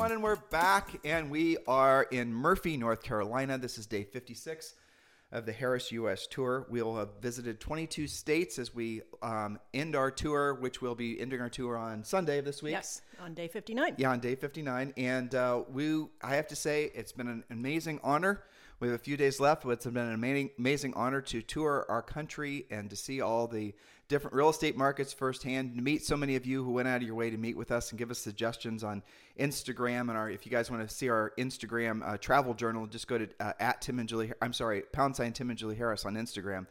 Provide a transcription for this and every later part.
Three, two, one, and we're back, and we are in Murphy, North Carolina. This is day 56 of the Harris U.S. Tour. We'll have visited 22 states as we um, end our tour, which we'll be ending our tour on Sunday of this week. Yes, on day 59. Yeah, on day 59. And uh, we, I have to say, it's been an amazing honor. We have a few days left, but it's been an amazing, amazing honor to tour our country and to see all the different real estate markets firsthand, to meet so many of you who went out of your way to meet with us and give us suggestions on Instagram. And our, if you guys want to see our Instagram uh, travel journal, just go to uh, at Tim and Julie. I'm sorry, pound sign Tim and Julie Harris on Instagram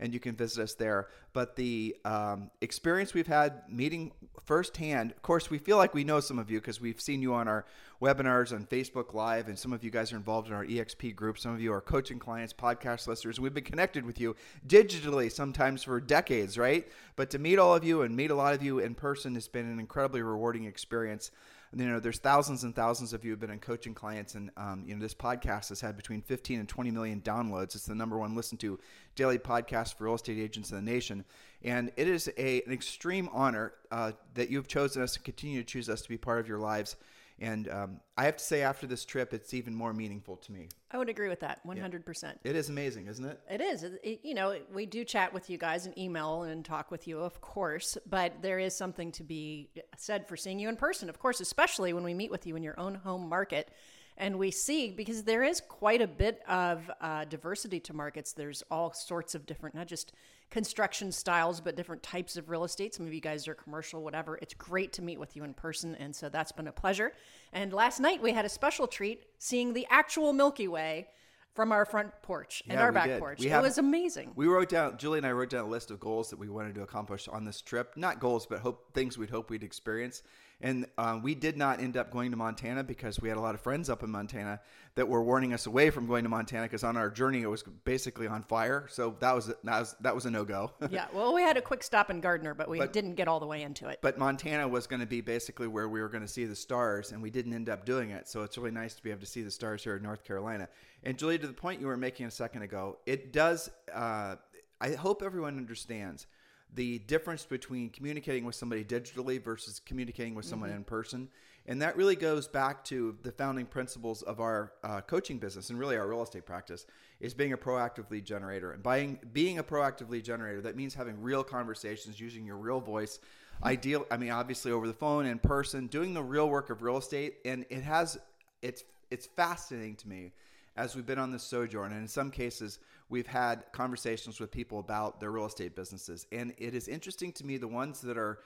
and you can visit us there. But the um, experience we've had meeting firsthand, of course, we feel like we know some of you because we've seen you on our webinars on Facebook Live, and some of you guys are involved in our EXP group. Some of you are coaching clients, podcast listeners. We've been connected with you digitally sometimes for decades, right? But to meet all of you and meet a lot of you in person has been an incredibly rewarding experience you know there's thousands and thousands of you have been in coaching clients and um, you know this podcast has had between 15 and 20 million downloads. It's the number one listened to daily podcast for real estate agents in the nation. And it is a, an extreme honor uh, that you've chosen us and continue to choose us to be part of your lives and um, I have to say, after this trip, it's even more meaningful to me. I would agree with that 100%. Yeah. It is amazing, isn't it? It is. It, you know, we do chat with you guys and email and talk with you, of course, but there is something to be said for seeing you in person, of course, especially when we meet with you in your own home market. And we see, because there is quite a bit of uh, diversity to markets, there's all sorts of different, not just construction styles, but different types of real estate. Some of you guys are commercial, whatever. It's great to meet with you in person. And so that's been a pleasure. And last night we had a special treat seeing the actual Milky Way from our front porch and our back did. porch. We it have, was amazing. We wrote down, Julie and I wrote down a list of goals that we wanted to accomplish on this trip. Not goals, but hope things we'd hope we'd experience. And um, we did not end up going to Montana because we had a lot of friends up in Montana that were warning us away from going to Montana because on our journey it was basically on fire. So that was that was that was a no go. yeah, well, we had a quick stop in Gardiner, but we but, didn't get all the way into it. But Montana was going to be basically where we were going to see the stars, and we didn't end up doing it. So it's really nice to be able to see the stars here in North Carolina. And Julie, to the point you were making a second ago, it does. Uh, I hope everyone understands the difference between communicating with somebody digitally versus communicating with someone mm-hmm. in person. And that really goes back to the founding principles of our uh, coaching business and really our real estate practice is being a proactive lead generator. And by being a proactive lead generator, that means having real conversations, using your real voice. Ideal, I mean, obviously over the phone, in person, doing the real work of real estate. And it has, it's, it's fascinating to me as we've been on this sojourn, and in some cases, we've had conversations with people about their real estate businesses. And it is interesting to me the ones that are,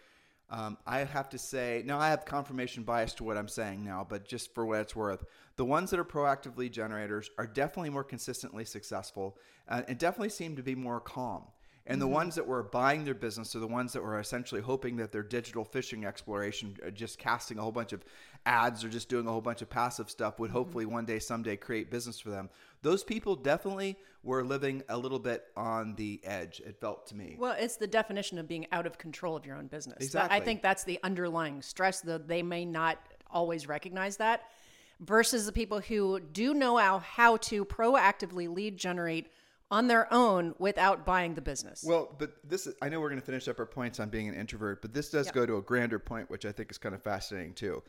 um, I have to say, now I have confirmation bias to what I'm saying now, but just for what it's worth, the ones that are proactive lead generators are definitely more consistently successful uh, and definitely seem to be more calm. And the mm-hmm. ones that were buying their business are the ones that were essentially hoping that their digital fishing exploration, uh, just casting a whole bunch of ads or just doing a whole bunch of passive stuff, would mm-hmm. hopefully one day, someday create business for them. Those people definitely were living a little bit on the edge, it felt to me. Well, it's the definition of being out of control of your own business. Exactly. I think that's the underlying stress, though they may not always recognize that, versus the people who do know how, how to proactively lead generate on their own without buying the business. Well, but this is, I know we're going to finish up our points on being an introvert, but this does yep. go to a grander point, which I think is kind of fascinating too.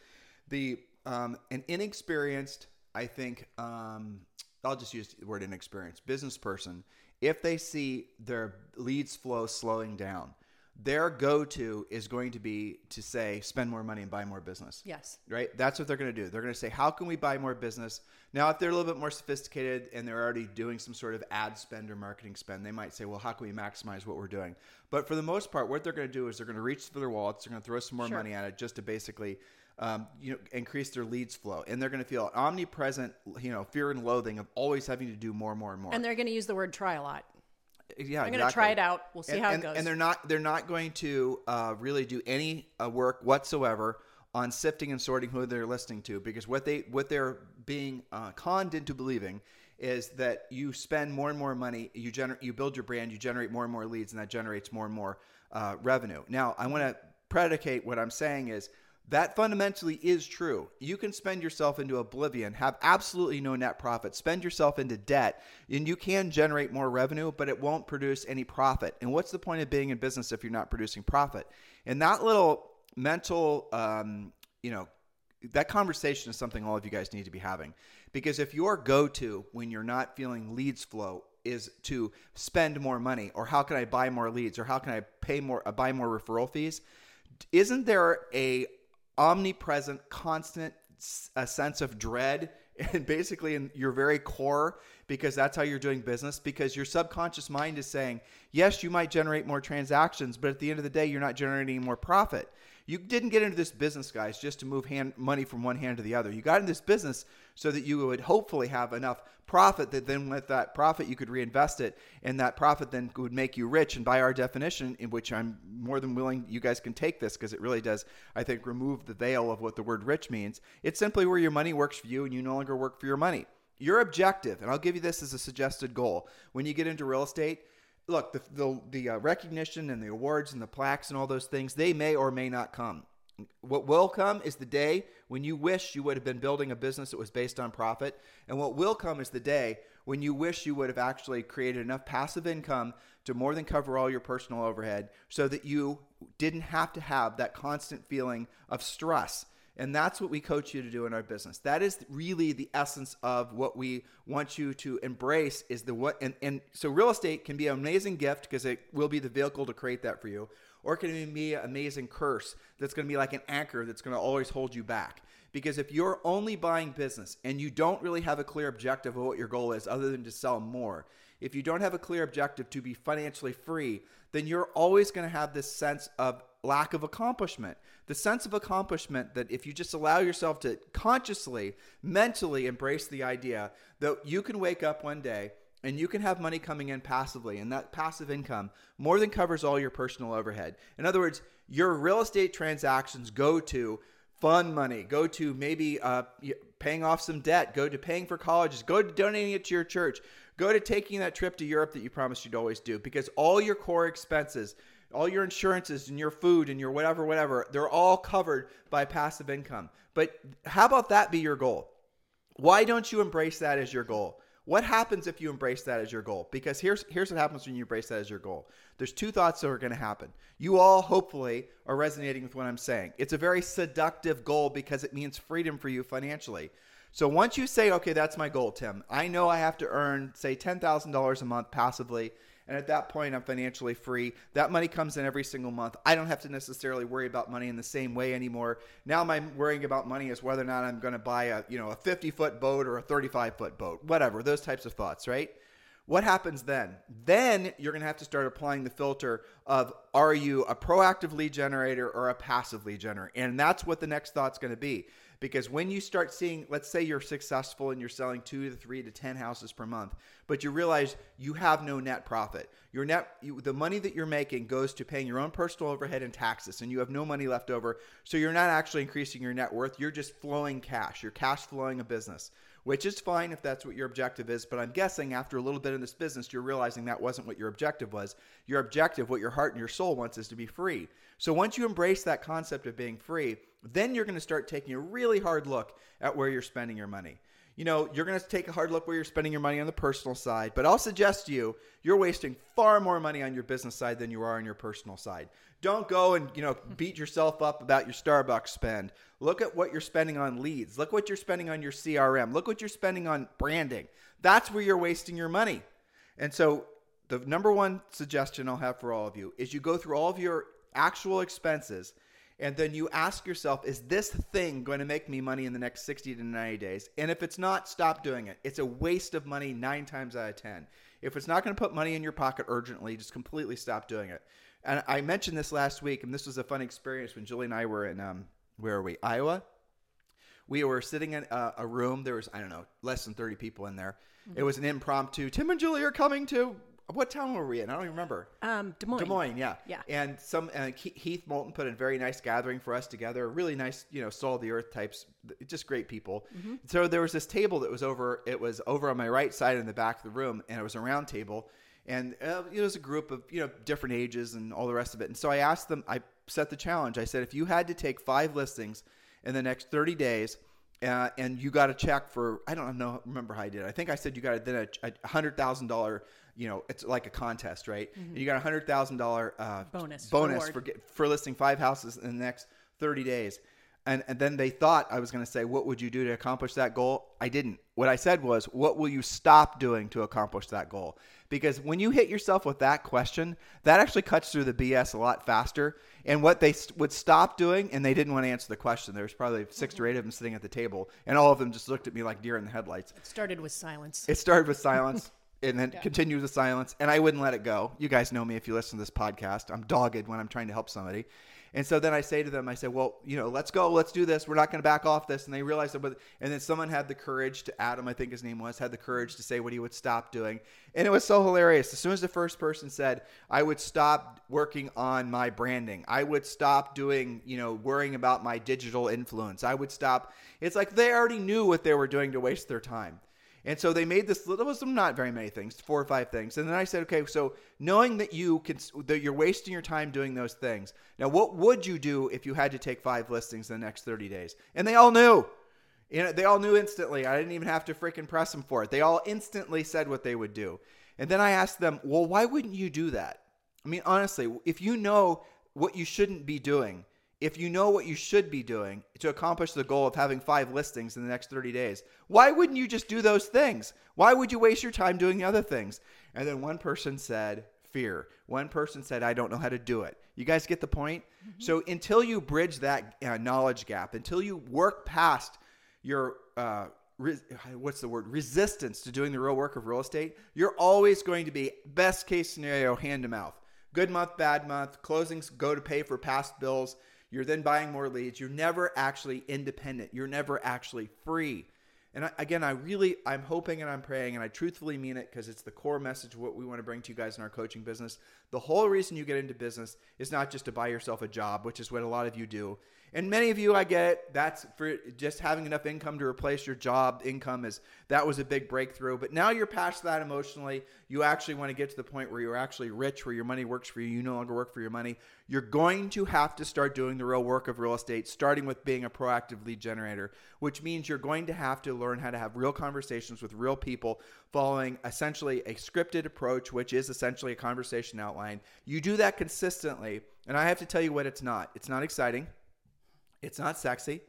The um, an inexperienced, I think, um, I'll just use the word inexperienced. Business person. If they see their leads flow slowing down, their go-to is going to be to say spend more money and buy more business. Yes. Right? That's what they're going to do. They're going to say how can we buy more business? Now if they're a little bit more sophisticated and they're already doing some sort of ad spend or marketing spend they might say well how can we maximize what we're doing? But for the most part what they're going to do is they're going to reach for their wallets they're going to throw some more sure. money at it just to basically um, you know, increase their leads flow, and they're going to feel omnipresent, you know, fear and loathing of always having to do more, and more, and more. And they're going to use the word try a lot yeah, I'm exactly. going to try it out. We'll see and, how and, it goes. And they're not they're not going to uh, really do any uh, work whatsoever on sifting and sorting who they're listening to because what they what they're being uh, conned into believing is that you spend more and more money, you generate, you build your brand, you generate more and more leads, and that generates more and more uh, revenue. Now, I want to predicate what I'm saying is that fundamentally is true. You can spend yourself into oblivion, have absolutely no net profit, spend yourself into debt, and you can generate more revenue, but it won't produce any profit. And what's the point of being in business if you're not producing profit? And that little mental, um, you know, that conversation is something all of you guys need to be having. Because if your go to when you're not feeling leads flow is to spend more money, or how can I buy more leads, or how can I pay more, uh, buy more referral fees, isn't there a omnipresent, constant a sense of dread and basically in your very core because that's how you're doing business because your subconscious mind is saying yes you might generate more transactions but at the end of the day you're not generating more profit you didn't get into this business, guys, just to move hand, money from one hand to the other. You got in this business so that you would hopefully have enough profit that then with that profit you could reinvest it, and that profit then would make you rich. And by our definition, in which I'm more than willing, you guys can take this because it really does, I think, remove the veil of what the word rich means. It's simply where your money works for you and you no longer work for your money. Your objective, and I'll give you this as a suggested goal when you get into real estate look, the the, the uh, recognition and the awards and the plaques and all those things, they may or may not come. What will come is the day when you wish you would have been building a business that was based on profit. And what will come is the day when you wish you would have actually created enough passive income to more than cover all your personal overhead so that you didn't have to have that constant feeling of stress and that's what we coach you to do in our business. That is really the essence of what we want you to embrace is the what and, and so real estate can be an amazing gift because it will be the vehicle to create that for you. Or it can be an amazing curse that's going to be like an anchor that's going to always hold you back. Because if you're only buying business and you don't really have a clear objective of what your goal is other than to sell more, if you don't have a clear objective to be financially free, then you're always going to have this sense of lack of accomplishment. The sense of accomplishment that if you just allow yourself to consciously, mentally embrace the idea that you can wake up one day and you can have money coming in passively, and that passive income more than covers all your personal overhead. In other words, your real estate transactions go to fun money, go to maybe uh, paying off some debt, go to paying for colleges, go to donating it to your church, go to taking that trip to Europe that you promised you'd always do, because all your core expenses all your insurances and your food and your whatever, whatever, they're all covered by passive income. But how about that be your goal? Why don't you embrace that as your goal? What happens if you embrace that as your goal? Because here's here's what happens when you embrace that as your goal. There's two thoughts that are going to happen. You all hopefully are resonating with what I'm saying. It's a very seductive goal because it means freedom for you financially. So once you say, okay, that's my goal, Tim. I know I have to earn say $10,000 a month passively and at that point, I'm financially free. That money comes in every single month. I don't have to necessarily worry about money in the same way anymore. Now, my worrying about money is whether or not I'm going to buy a you know a 50 foot boat or a 35 foot boat, whatever. Those types of thoughts, right? What happens then? Then you're going to have to start applying the filter of are you a proactive lead generator or a passive lead generator? And that's what the next thought's going to be. Because when you start seeing, let's say you're successful and you're selling two to three to 10 houses per month, but you realize you have no net profit. Your net, you, the money that you're making goes to paying your own personal overhead and taxes, and you have no money left over. So you're not actually increasing your net worth. You're just flowing cash. You're cash flowing a business which is fine if that's what your objective is. But I'm guessing after a little bit in this business, you're realizing that wasn't what your objective was. Your objective, what your heart and your soul wants, is to be free. So once you embrace that concept of being free, then you're going to start taking a really hard look at where you're spending your money. You know, you're going to take a hard look where you're spending your money on the personal side, but I'll suggest to you, you're wasting far more money on your business side than you are on your personal side. Don't go and, you know, beat yourself up about your Starbucks spend. Look at what you're spending on leads. Look what you're spending on your CRM. Look what you're spending on branding. That's where you're wasting your money. And so, the number one suggestion I'll have for all of you is you go through all of your actual expenses and then you ask yourself, is this thing going to make me money in the next 60 to 90 days? And if it's not, stop doing it. It's a waste of money nine times out of 10. If it's not going to put money in your pocket urgently, just completely stop doing it. And I mentioned this last week, and this was a fun experience when Julie and I were in, um, where are we, Iowa? We were sitting in a, a, room. There was, I don't know, less than 30 people in there. Mm-hmm. It was an impromptu, Tim and Julie are coming to what town were we in? I don't even remember. Um, Des Moines. Des Moines, yeah, Yeah. And some uh, Heath Moulton put a very nice gathering for us together. Really nice, you know, soul of the earth types, just great people. Mm-hmm. So there was this table that was over. It was over on my right side in the back of the room, and it was a round table. And uh, it was a group of you know different ages and all the rest of it. And so I asked them. I set the challenge. I said, if you had to take five listings in the next thirty days. Uh, and you got a check for I don't know remember how I did. I think I said you got a, then a, a hundred thousand dollar. You know, it's like a contest, right? And you got a hundred thousand dollar uh, Bonus, bonus reward. for get, for listing five houses in the next 30 days. And, and then they thought I was going to say, What would you do to accomplish that goal? I didn't. What I said was, What will you stop doing to accomplish that goal? Because when you hit yourself with that question, that actually cuts through the BS a lot faster. And what they st- would stop doing, and they didn't want to answer the question. There was probably six or eight of them sitting at the table, and all of them just looked at me like deer in the headlights. It started with silence. It started with silence and then continued the silence, and I wouldn't let it go. You guys know me if you listen to this podcast. I'm dogged when I'm trying to help somebody. And so then I say to them, I say, well, you know, let's go, let's do this. We're not going to back off this. And they realized that, but, and then someone had the courage to, Adam, I think his name was, had the courage to say what he would stop doing. And it was so hilarious. As soon as the first person said, I would stop working on my branding, I would stop doing, you know, worrying about my digital influence, I would stop. It's like they already knew what they were doing to waste their time. And so they made this little was not very many things, four or five things. And then I said, okay, so knowing that you can that you're wasting your time doing those things. Now, what would you do if you had to take five listings in the next 30 days? And they all knew. You know, they all knew instantly. I didn't even have to freaking press them for it. They all instantly said what they would do. And then I asked them, well, why wouldn't you do that? I mean, honestly, if you know what you shouldn't be doing, if you know what you should be doing to accomplish the goal of having five listings in the next 30 days, why wouldn't you just do those things? Why would you waste your time doing the other things? And then one person said, fear. One person said, I don't know how to do it. You guys get the point? So until you bridge that uh, knowledge gap, until you work past your, uh, what's the word, resistance to doing the real work of real estate, you're always going to be, best case scenario, hand to mouth. Good month, bad month, closings go to pay for past bills. You're then buying more leads. You're never actually independent. You're never actually free. And again, I really, I'm hoping and I'm praying, and I truthfully mean it because it's the core message of what we want to bring to you guys in our coaching business. The whole reason you get into business is not just to buy yourself a job, which is what a lot of you do. And many of you, I get. That's for just having enough income to replace your job income is that was a big breakthrough. But now you're past that emotionally. You actually want to get to the point where you're actually rich, where your money works for you. You no longer work for your money. You're going to have to start doing the real work of real estate, starting with being a proactive lead generator, which means you're going to have to learn how to have real conversations with real people, following essentially a scripted approach, which is essentially a conversation outline. You do that consistently, and I have to tell you what it's not. It's not exciting. It's not sexy.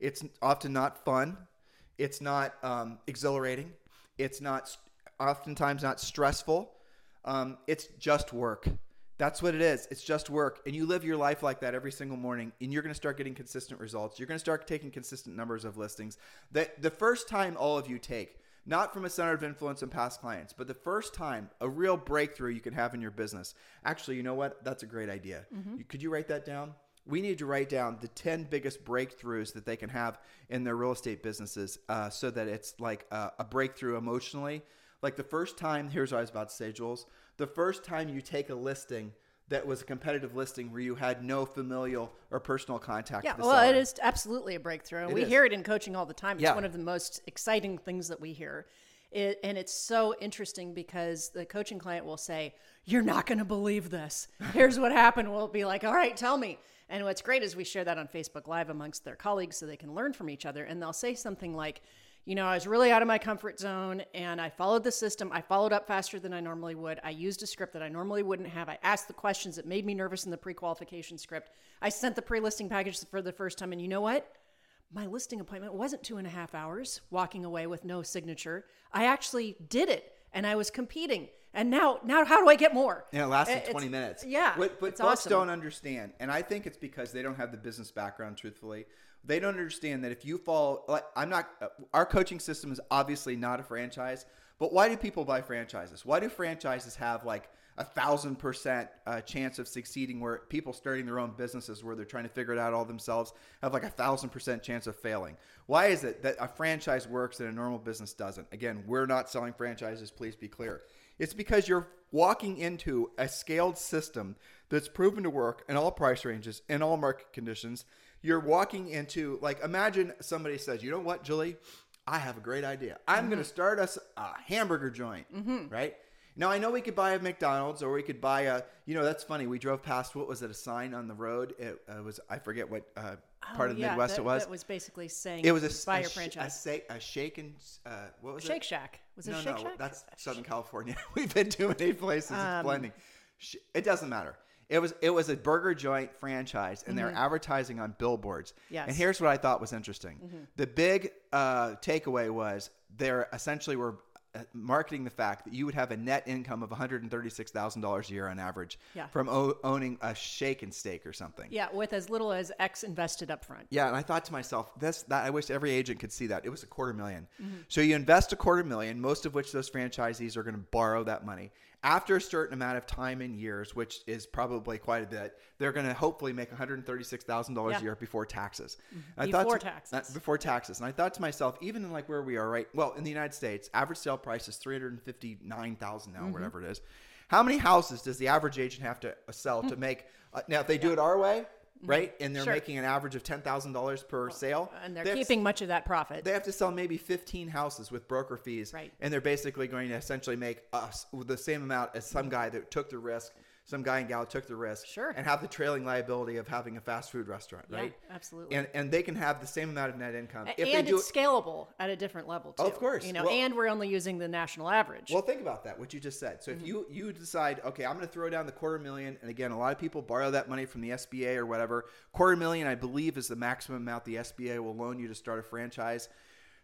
It's often not fun. It's not um, exhilarating. It's not, oftentimes not stressful. Um, it's just work. That's what it is. It's just work. And you live your life like that every single morning, and you're going to start getting consistent results. You're going to start taking consistent numbers of listings. That the first time all of you take, not from a center of influence and past clients, but the first time a real breakthrough you can have in your business. Actually, you know what? That's a great idea. You, could you write that down? We need to write down the 10 biggest breakthroughs that they can have in their real estate businesses uh, so that it's like a, a breakthrough emotionally. Like the first time, here's what I was about to say, Jules. The first time you take a listing that was a competitive listing where you had no familial or personal contact. Yeah, with the well, it seller. is absolutely a breakthrough. It we is. hear it in coaching all the time. It's Yeah. one of the most exciting things that we hear. It, and it's so interesting because the coaching client will say, You're not going to believe this. Here's what happened. We'll be like, All right, tell me. And what's great is we share that on Facebook Live amongst their colleagues so they can learn from each other. And they'll say something like, you know, I was really out of my comfort zone and I followed the system. I followed up faster than I normally would. I used a script that I normally wouldn't have. I asked the questions that made me nervous in the pre qualification script. I sent the pre listing package for the first time. And you know what? My listing appointment wasn't two and a half hours walking away with no signature. I actually did it and I was competing. And now, now how do I get more? And it lasted It's- 20 minutes. Yeah. What, but folks awesome. don't understand, and I think it's because they don't have the business background, truthfully. They don't understand that if you fall, like, I'm not, uh, our coaching system is obviously not a franchise, but why do people buy franchises? Why do franchises have like a thousand percent uh, chance of succeeding where people starting their own businesses where they're trying to figure it out all themselves have like a thousand percent chance of failing? Why is it that a franchise works and a normal business doesn't? Again, we're not selling franchises, please be clear. It's because you're walking into a scaled system that's proven to work in all price ranges, in all market conditions. You're walking into, like, imagine somebody says, you know what, Julie? I have a great idea. I'm going to start us a hamburger joint, right? Now I know we could buy a McDonald's or we could buy a. You know that's funny. We drove past what was it? A sign on the road. It uh, was I forget what uh, part Oh, of the yeah, Midwest that, it was. That was basically saying it was a, buy a, your franchise. A, a shake and uh, what was it? Shake it? Shack. Was it no, Shake no, Shack? that's Southern California. We've been too many places. It's Um, blending. It doesn't matter. It was it was a burger joint franchise, and they're advertising on billboards. Mm-hmm. Yes. And here's what I thought was interesting: Mm-hmm. the big uh, takeaway was they're essentially were marketing the fact that you would have a net income of one hundred and thirty six thousand dollars a year on average Yeah. from o- owning a shake and steak or something. yeah, with as little as X invested up front. Yeah, and I thought to myself, this that I wish every agent could see that. It was a quarter 1000000 Mm-hmm. So you invest a quarter million, most of which those franchisees are going to borrow that money. After a certain amount of time and years, which is probably quite a bit, they're going to hopefully make one hundred thirty-six thousand dollars Yeah. Mm-hmm. a year before taxes. I Before thought to- taxes. uh, before taxes, and I thought to myself, even in like where we are right, well, in the United States, average sale price is three hundred fifty-nine thousand now, Mm-hmm. whatever it is. How many houses does the average agent have to sell to make? Uh, now, if they do it our way, right, and they're Mm-hmm. Sure. making an average of ten thousand dollars per sale, And they're they keeping much of that profit. They have to sell maybe fifteen houses with broker fees, Right. And they're basically going to essentially make us the same amount as some guy that took the risk, some guy and gal took the risk, Sure. and have the trailing liability of having a fast food restaurant, Yeah, right? absolutely. And and they can have the same amount of net income A- if and they do it's scalable at a different level too. Of course. you know, Well- and we're only using the national average. Well, think about that. What you just said. So Mm-hmm. if you you decide, okay, I'm going to throw down the quarter million, and again, a lot of people borrow that money from the SBA or whatever. Quarter million, I believe, is the maximum amount the SBA will loan you to start a franchise.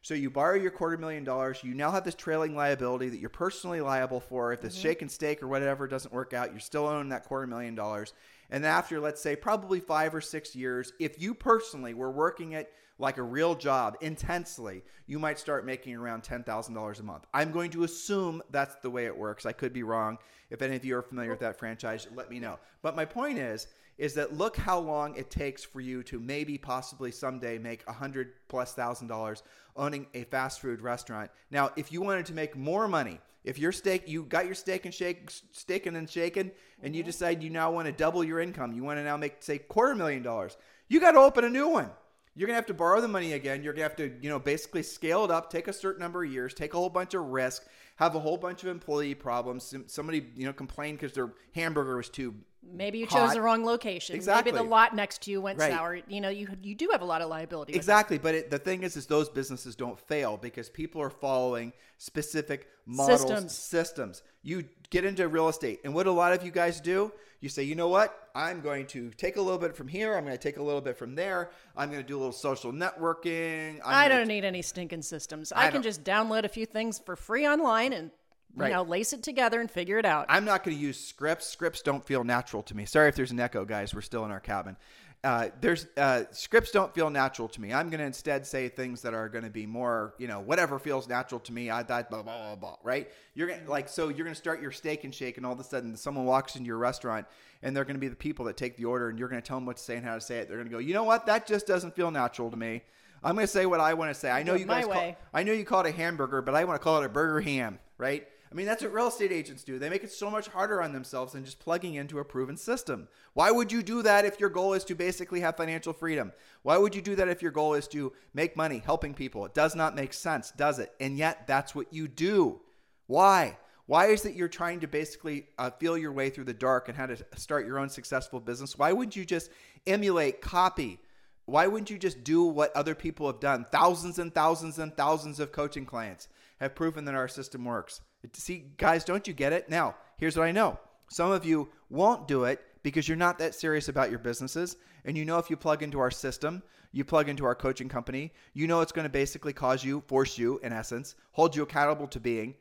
So you borrow your quarter million dollars. You now have this trailing liability that you're personally liable for. If the Mm-hmm. shake and steak or whatever doesn't work out, you're still owning that quarter million dollars. And after, let's say, probably five or six years, if you personally were working it like a real job intensely, you might start making around $10,000 a month. I'm going to assume that's the way it works. I could be wrong. If any of you are familiar with that franchise, let me know. But my point is, is that look how long it takes for you to maybe possibly someday make a hundred plus thousand dollars owning a fast food restaurant. Now, if you wanted to make more money, if your steak, you got your steak and shake, steaking and shaken, and you mm-hmm. decide you now want to double your income, you want to now make say quarter million dollars, you got to open a new one. You're gonna have to borrow the money again. You're gonna have to, you know, basically scale it up, take a certain number of years, take a whole bunch of risk, have a whole bunch of employee problems. Somebody, you know, complained because their hamburger was too Maybe you hot. chose the wrong location. Exactly. Maybe the lot next to you went Right. sour. You know, you you do have a lot of liability. Exactly, but it, the thing is, is those businesses don't fail because people are following specific models, Systems. systems. You get into real estate, and what a lot of you guys do, you say, you know what? I'm going to take a little bit from here. I'm going to take a little bit from there. I'm going to do a little social networking. I'm I don't need any stinking systems. I I, can just download a few things for free online and you know lace it together and figure it out. I'm not going to use scripts. Scripts don't feel natural to me. Sorry if there's an echo, guys. We're still in our cabin. Uh, there's uh, scripts don't feel natural to me. I'm going to instead say things that are going to be more, you know, whatever feels natural to me. I that blah blah blah blah. Right? You're gonna like so you're going to start your steak and shake, and all of a sudden someone walks into your restaurant, and they're going to be the people that take the order, and you're going to tell them what to say and how to say it. They're going to go, you know what? That just doesn't feel natural to me. I'm going to say what I want to say. I know you guys. Call. I know you call it a hamburger, but I want to call it a burger ham, right? I mean, that's what real estate agents do. They make it so much harder on themselves than just plugging into a proven system. Why would you do that if your goal is to basically have financial freedom? Why would you do that if your goal is to make money helping people? It does not make sense, does it? And yet, that's what you do. Why? Why is it you're trying to basically uh, feel your way through the dark and how to start your own successful business? Why wouldn't you just emulate, copy? Why wouldn't you just do what other people have done? Thousands and thousands and thousands of coaching clients have proven that our system works. See, guys, don't you get it? Now, here's what I know. Some of you won't do it because you're not that serious about your businesses. And you know, if you plug into our system, you plug into our coaching company, you know it's going to basically cause you, force you, in essence, hold you accountable to being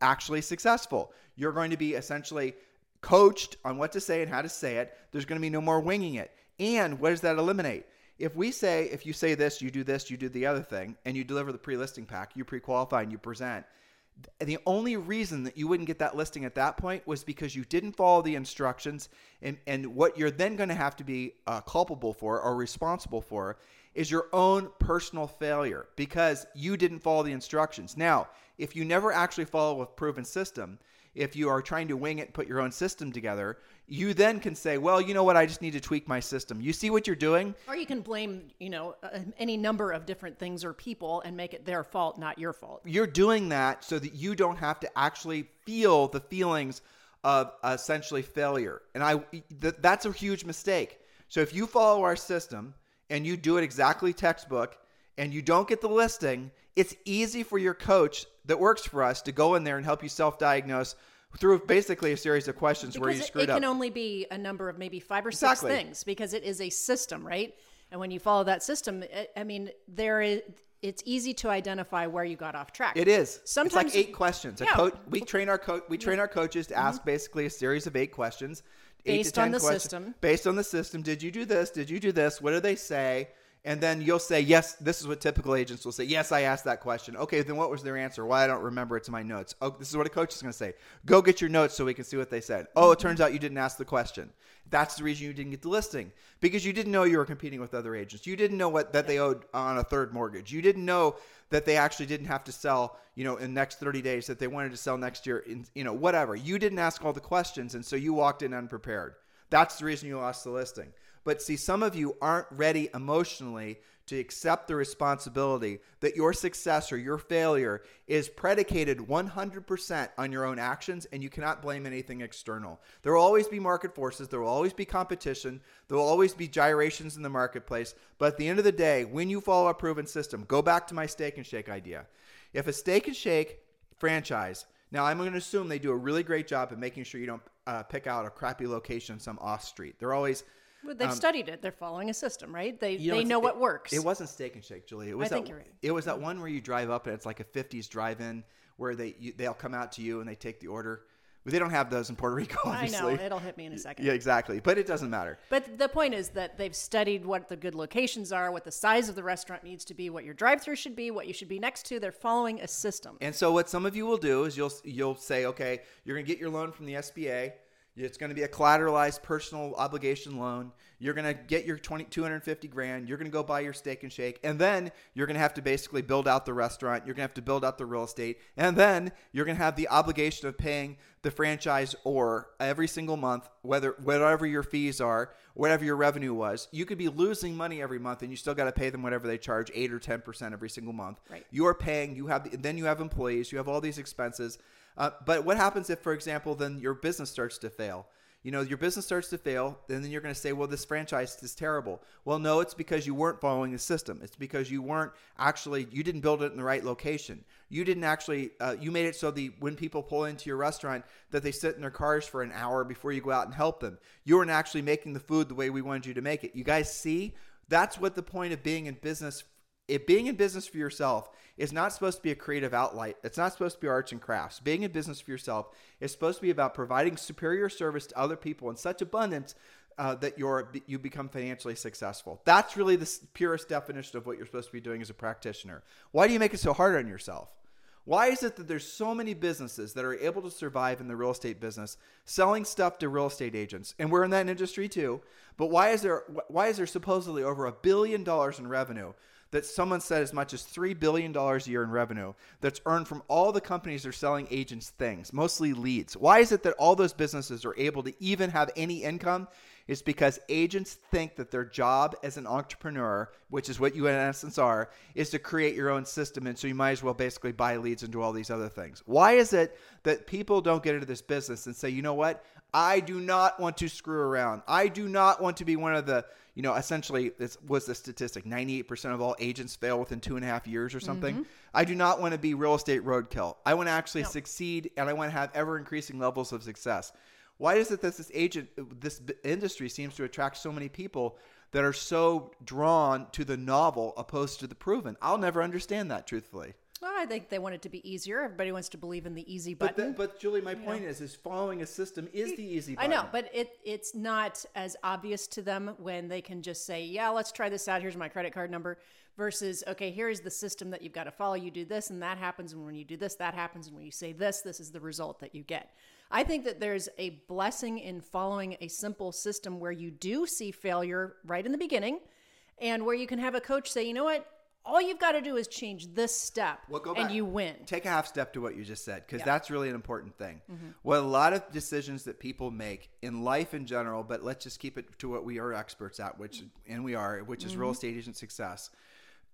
actually successful. You're going to be essentially coached on what to say and how to say it. There's going to be no more winging it. And what does that eliminate? If we say, if you say this, you do this, you do the other thing, and you deliver the pre listing pack, you pre qualify and you present, the only reason that you wouldn't get that listing at that point was because you didn't follow the instructions. And, and what you're then going to have to be uh, culpable for or responsible for is your own personal failure because you didn't follow the instructions. Now, if you never actually follow a proven system, if you are trying to wing it, put your own system together, you then can say, well, you know what? I just need to tweak my system. You see what you're doing? Or you can blame, you know, uh, any number of different things or people and make it their fault, not your fault. You're doing that so that you don't have to actually feel the feelings of essentially failure. And I th- that's a huge mistake. So if you follow our system and you do it exactly textbook and you don't get the listing, it's easy for your coach that works for us to go in there and help you self-diagnose through basically a series of questions because where you screwed it up. It can only be a number of maybe five or Exactly. six things because it is a system, right? And when you follow that system, I- mean, there is. It's easy to identify where you got off track. It is. Sometimes it's like eight questions. A Yeah. coach, we train our co- we train mm-hmm. our coaches to ask mm-hmm. basically a series of eight questions, eight Based to on the questions, system. Based on the system, did you do this? Did you do this? What do they say? And then you'll say yes. This is what typical agents will say. Yes, I asked that question. Okay, then what was their answer? Why I don't remember. It's in my notes. Oh, this is what a coach is going to say. Go get your notes so we can see what they said. Oh, it turns out you didn't ask the question. That's the reason you didn't get the listing because you didn't know you were competing with other agents. You didn't know what that they owed on a third mortgage. You didn't know that they actually didn't have to sell, you know, in next 30 days that they wanted to sell next year in, you know, whatever. You didn't ask all the questions and so you walked in unprepared. That's the reason you lost the listing. But see, some of you aren't ready emotionally to accept the responsibility that your success or your failure is predicated 100% on your own actions and you cannot blame anything external. There will always be market forces, there will always be competition, there will always be gyrations in the marketplace. But at the end of the day, when you follow a proven system, go back to my steak and shake idea. If a steak and shake franchise, now I'm going to assume they do a really great job of making sure you don't uh, pick out a crappy location, some off street. They're always Well, they've studied it. They're following a system, right? They Um, you they it's- know it- what works. It wasn't Steak and Shake, Julie. It was I think that, you're right. It was that one where you drive up and it's like a '50s drive-in where they you, they'll come out to you and they take the order. But they don't have those in Puerto Rico, I know it'll hit me in a second. Yeah, exactly. But it doesn't matter. But the point is that they've studied what the good locations are, what the size of the restaurant needs to be, what your drive-through should be, what you should be next to. They're following a system. And so what some of you will do is you'll you'll say, okay, you're going to get your loan from the SBA. It's going to be a collateralized personal obligation loan. You're going to get your 20, 250 grand. You're going to go buy your steak and shake. And then you're going to have to basically build out the restaurant. You're going to have to build out the real estate. And then you're going to have the obligation of paying the franchise or every single month, whether whatever your fees are, whatever your revenue was. You could be losing money every month and you still got to pay them whatever they charge, 8 or 10% every single month. Right. You are paying, you have then you have employees, you have all these expenses. Uh, but what happens if, for example, then your business starts to fail? You know, your business starts to fail, and then you're going to say, well, this franchise is terrible. Well, no, it's because you weren't following the system. It's because you weren't actually, you didn't build it in the right location. You didn't actually, uh, you made it so the when people pull into your restaurant that they sit in their cars for an hour before you go out and help them. You weren't actually making the food the way we wanted you to make it. You guys see, that's what the point of being in business if being in business for yourself is not supposed to be a creative outlet, it's not supposed to be arts and crafts. Being in business for yourself is supposed to be about providing superior service to other people in such abundance uh, that you're you become financially successful. That's really the purest definition of what you're supposed to be doing as a practitioner. Why do you make it so hard on yourself? Why is it that there's so many businesses that are able to survive in the real estate business selling stuff to real estate agents? And we're in that industry too. But why is there why is there supposedly over a billion dollars in revenue that someone said as much as $3 billion a year in revenue that's earned from all the companies that are selling agents things, mostly leads. Why is it that all those businesses are able to even have any income? It's because agents think that their job as an entrepreneur, which is what you in essence are, is to create your own system. And so you might as well basically buy leads and do all these other things. Why is it that people don't get into this business and say, you know what? I do not want to screw around. I do not want to be one of the, you know, essentially, this was the statistic 98% of all agents fail within two and a half years or something. Mm-hmm. I do not want to be real estate roadkill. I want to actually succeed and I want to have ever increasing levels of success. Why is it that this agent, this industry seems to attract so many people that are so drawn to the novel opposed to the proven? I'll never understand that, truthfully. Well, I think they want it to be easier. Everybody wants to believe in the easy But, button. the, but Julie, my point is, is following a system is the easy. Button. I know, but it it's not as obvious to them when they can just say, "Yeah, let's try this out. Here's my credit card number." Versus, okay, here is the system that you've got to follow. You do this, and that happens. And when you do this, that happens. And when you say this, this is the result that you get. I think that there's a blessing in following a simple system where you do see failure right in the beginning, and where you can have a coach say, "You know what? All you've got to do is change this step, Well, and back. you win. Take a half step to what you just said, because Yeah. that's really an important thing. Mm-hmm. What a lot of decisions that people make in life in general, but let's just keep it to what we are experts at, which and we are, which is Mm-hmm. real estate agent success.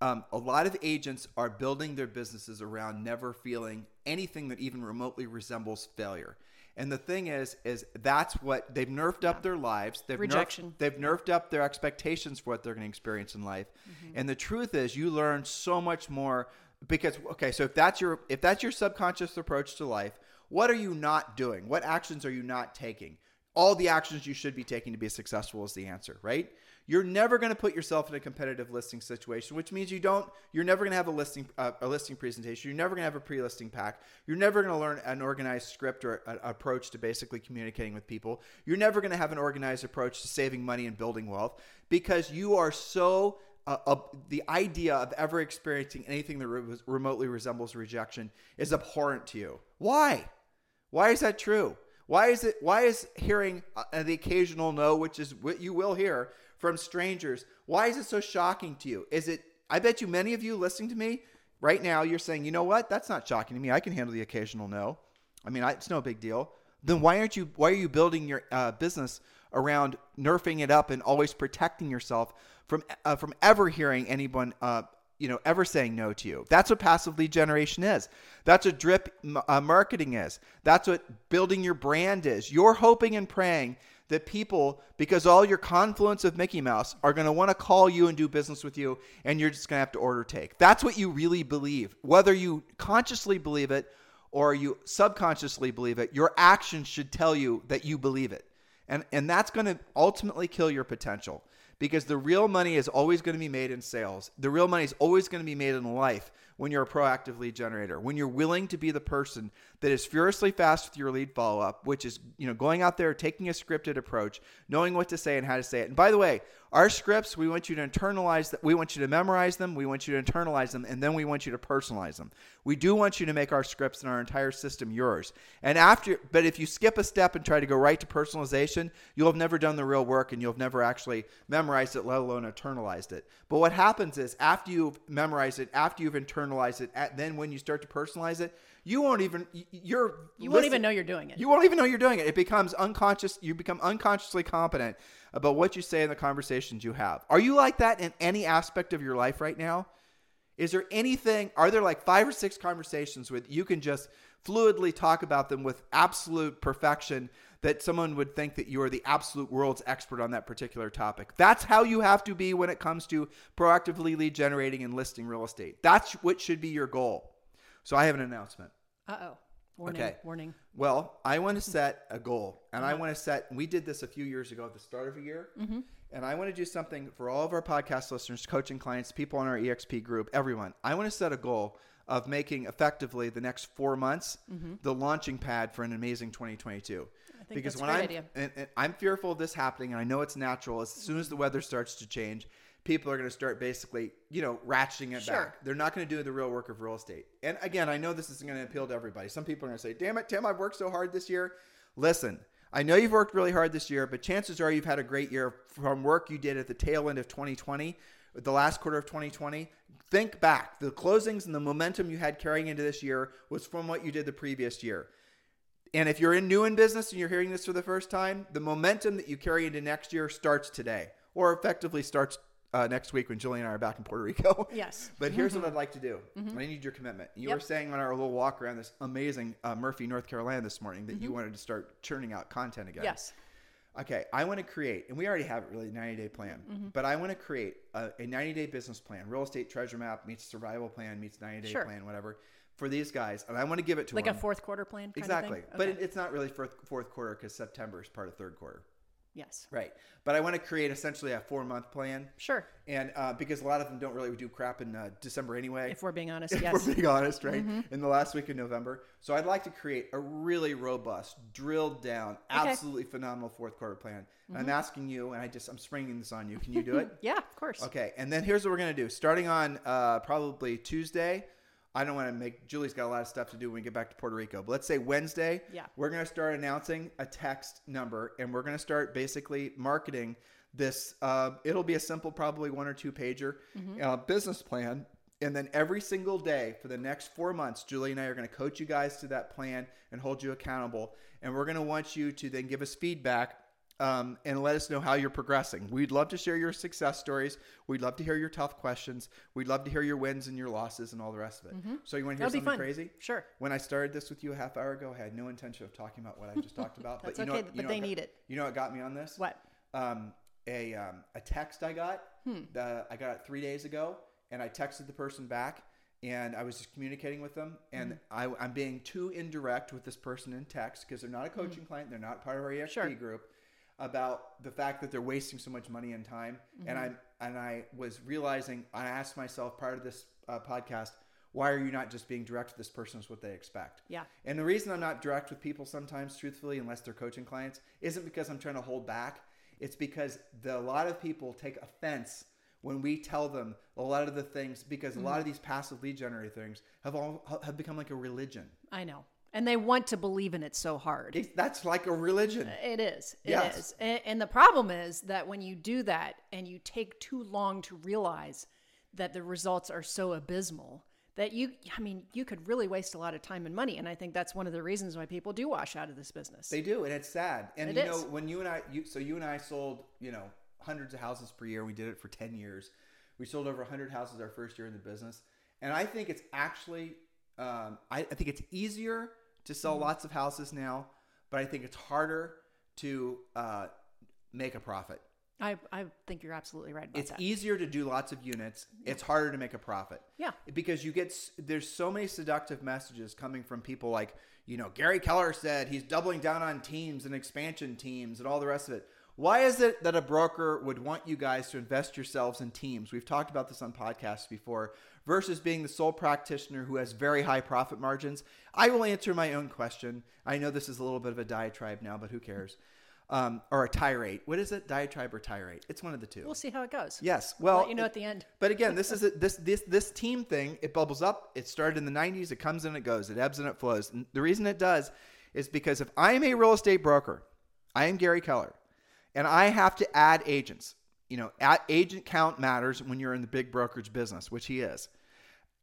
Um, a lot of agents are building their businesses around never feeling anything that even remotely resembles failure. And the thing is, is that's what they've nerfed up their lives. They've nerfed- Rejection. they've nerfed up their expectations for what they're going to experience in life. Mm-hmm. And the truth is, you learn so much more because okay, so if that's your if that's your subconscious approach to life, what are you not doing? What actions are you not taking? All the actions you should be taking to be successful is the answer, right? You're never going to put yourself in a competitive listing situation, which means you don't. You're never going to have a listing uh, a listing presentation. You're never going to have a pre-listing pack. You're never going to learn an organized script or an approach to basically communicating with people. You're never going to have an organized approach to saving money and building wealth because you are so uh, uh, the idea of ever experiencing anything that re- remotely resembles rejection is abhorrent to you. Why? Why is that true? Why is it? Why is hearing uh, the occasional no, which is what you will hear from strangers, why is it so shocking to you? Is it? I bet you many of you listening to me right now, you're saying, you know what? That's not shocking to me. I can handle the occasional no. I mean, I, it's no big deal. Then why aren't you? Why are you building your uh, business around nerfing it up and always protecting yourself from uh, from ever hearing anyone uh, you know ever saying no to you that's what passive lead generation is that's what drip uh, marketing is that's what building your brand is you're hoping and praying that people because all your confluence of mickey mouse are going to want to call you and do business with you and you're just going to have to order take. That's what you really believe. Whether you consciously believe it or you subconsciously believe it your actions should tell you that you believe it. And and that's going to ultimately kill your potential because the real money is always going to be made in sales. The real money is always going to be made in life when you're a proactive lead generator. When you're willing to be the person that is furiously fast with your lead follow up, which is, you know, going out there taking a scripted approach, knowing what to say and how to say it. And by the way, our scripts, we want you to internalize that. We want you to memorize them. We want you to internalize them, and then we want you to personalize them. We do want you to make our scripts and our entire system yours. And after, but if you skip a step and try to go right to personalization, you'll have never done the real work, and you'll have never actually memorized it, let alone internalized it. But what happens is after you've memorized it, after you've internalized it, at, then when you start to personalize it, you won't even you're You won't listen- even know you're doing it. you won't even know you're doing it. It becomes unconscious. You become unconsciously competent about what you say in the conversations you have. Are you like that in any aspect of your life right now? Is there anything, are there like five or six conversations with you can just fluidly talk about them with absolute perfection that someone would think that you are the absolute world's expert on that particular topic? That's how you have to be when it comes to proactively lead generating and listing real estate. That's what should be your goal. So I have an announcement. Uh oh. Warning. Okay. Warning. Well, I want to set a goal, and I want to set. We did this a few years ago at the start of a year, and I want to do something for all of our podcast listeners, coaching clients, people on our EXP group, everyone. I want to set a goal of making effectively the next four months the launching pad for an amazing 2022. Think because that's a when great I'm idea. and, and I'm fearful of this happening, and I know it's natural. As soon as the weather starts to change, people are going to start basically, you know, ratcheting it Sure. back. They're not going to do the real work of real estate. And again, I know this isn't going to appeal to everybody. Some people are going to say, "Damn it, Tim, I've worked so hard this year." Listen, I know you've worked really hard this year, but chances are you've had a great year from work you did at the tail end of 2020, the last quarter of 2020. Think back. The closings and the momentum you had carrying into this year was from what you did the previous year. And if you're in new in business and you're hearing this for the first time, the momentum that you carry into next year starts today, or effectively starts uh, next week when Julie and I are back in Puerto Rico. Yes. But here's what I'd like to do. I need your commitment. You Yep. were saying on our little walk around this amazing uh, Murphy, North Carolina this morning that you wanted to start churning out content again. Yes. Okay, I want to create, and we already have it really, 90 day plan, Mm-hmm. but I want to create a, a 90 day business plan. Real estate treasure map meets survival plan meets 90 day Sure. plan, whatever, for these guys. And I want to give it to Like them. a fourth quarter plan. Kind Exactly. Of thing? But it, it's not really fourth, fourth quarter because September is part of third quarter. yes. Right. But I want to create essentially a four month plan. Sure. And uh, because a lot of them don't really do crap in uh, December anyway. If we're being honest, if yes. we're being honest, right? In the last week of November. So I'd like to create a really robust, drilled down, Okay. absolutely phenomenal fourth quarter plan. And I'm asking you, and I just, I'm springing this on you. Can you do it? yeah, of course. Okay, and then here's what we're gonna do. Starting on uh, probably Tuesday, I don't want to make. Julie's got a lot of stuff to do when we get back to Puerto Rico, but let's say Wednesday. Yeah. We're gonna start announcing a text number, and we're gonna start basically marketing this. Uh, it'll be a simple, probably one or two pager uh, business plan And then every single day for the next four months, Julie and I are going to coach you guys to that plan and hold you accountable. And we're going to want you to then give us feedback um, and let us know how you're progressing. We'd love to share your success stories. We'd love to hear your tough questions. We'd love to hear your wins and your losses and all the rest of it. So, you want to hear That'll something crazy? Sure. When I started this with you a half hour ago, I had no intention of talking about what I just talked about. That's but you know, okay, what- you but know they got- need it. You know what got me on this? What? um, a um, a text I got. Hmm. The, I got it three days ago, and I texted the person back, and I was just communicating with them, and Hmm. I, I'm being too indirect with this person in text because they're not a coaching client, they're not part of our EXP. Sure. group, about the fact that they're wasting so much money and time, Mm-hmm. and I and I was realizing I asked myself prior to this uh, podcast. Why are you not just being direct with this person is what they expect? Yeah. And the reason I'm not direct with people sometimes, truthfully, unless they're coaching clients, isn't because I'm trying to hold back. It's because the, a lot of people take offense when we tell them a lot of the things because a lot of Mm-hmm. these passive lead generator things have all have become like a religion. I know. And they want to believe in it so hard. It's, that's like a religion. Uh, it is. It is. Yes. And, and the problem is that when you do that and you take too long to realize that the results are so abysmal that you, I mean, you could really waste a lot of time and money. And I think that's one of the reasons why people do wash out of this business. They do, and it's sad. And It you is. know, when you and I, you, so you and I sold, you know, hundreds of houses per year. We did it for ten years. We sold over hundred houses our first year in the business, and I think it's actually, um, I, I think it's easier to sell Mm-hmm. lots of houses now, but I think it's harder to uh, make a profit. I, I think you're absolutely right about It's that. easier to do lots of units. It's harder to make a profit. Yeah. Because you get there's so many seductive messages coming from people like, you know, Gary Keller said he's doubling down on teams and expansion teams and all the rest of it. Why is it that a broker would want you guys to invest yourselves in teams? We've talked about this on podcasts before versus being the sole practitioner who has very high profit margins. I will answer my own question. I know this is a little bit of a diatribe now, but who cares? Um, or a tirade. What is it? Diatribe or tirade? It's one of the two. we'll see how it goes. Yes. I'll Well, let you know at the end. But again, this is a, this this this team thing. It bubbles up. It started in the '90s. It comes and it goes. It ebbs and it flows. And the reason it does is because if I am a real estate broker, I am Gary Keller, and I have to add agents. You know, at agent count matters when you're in the big brokerage business, which he is.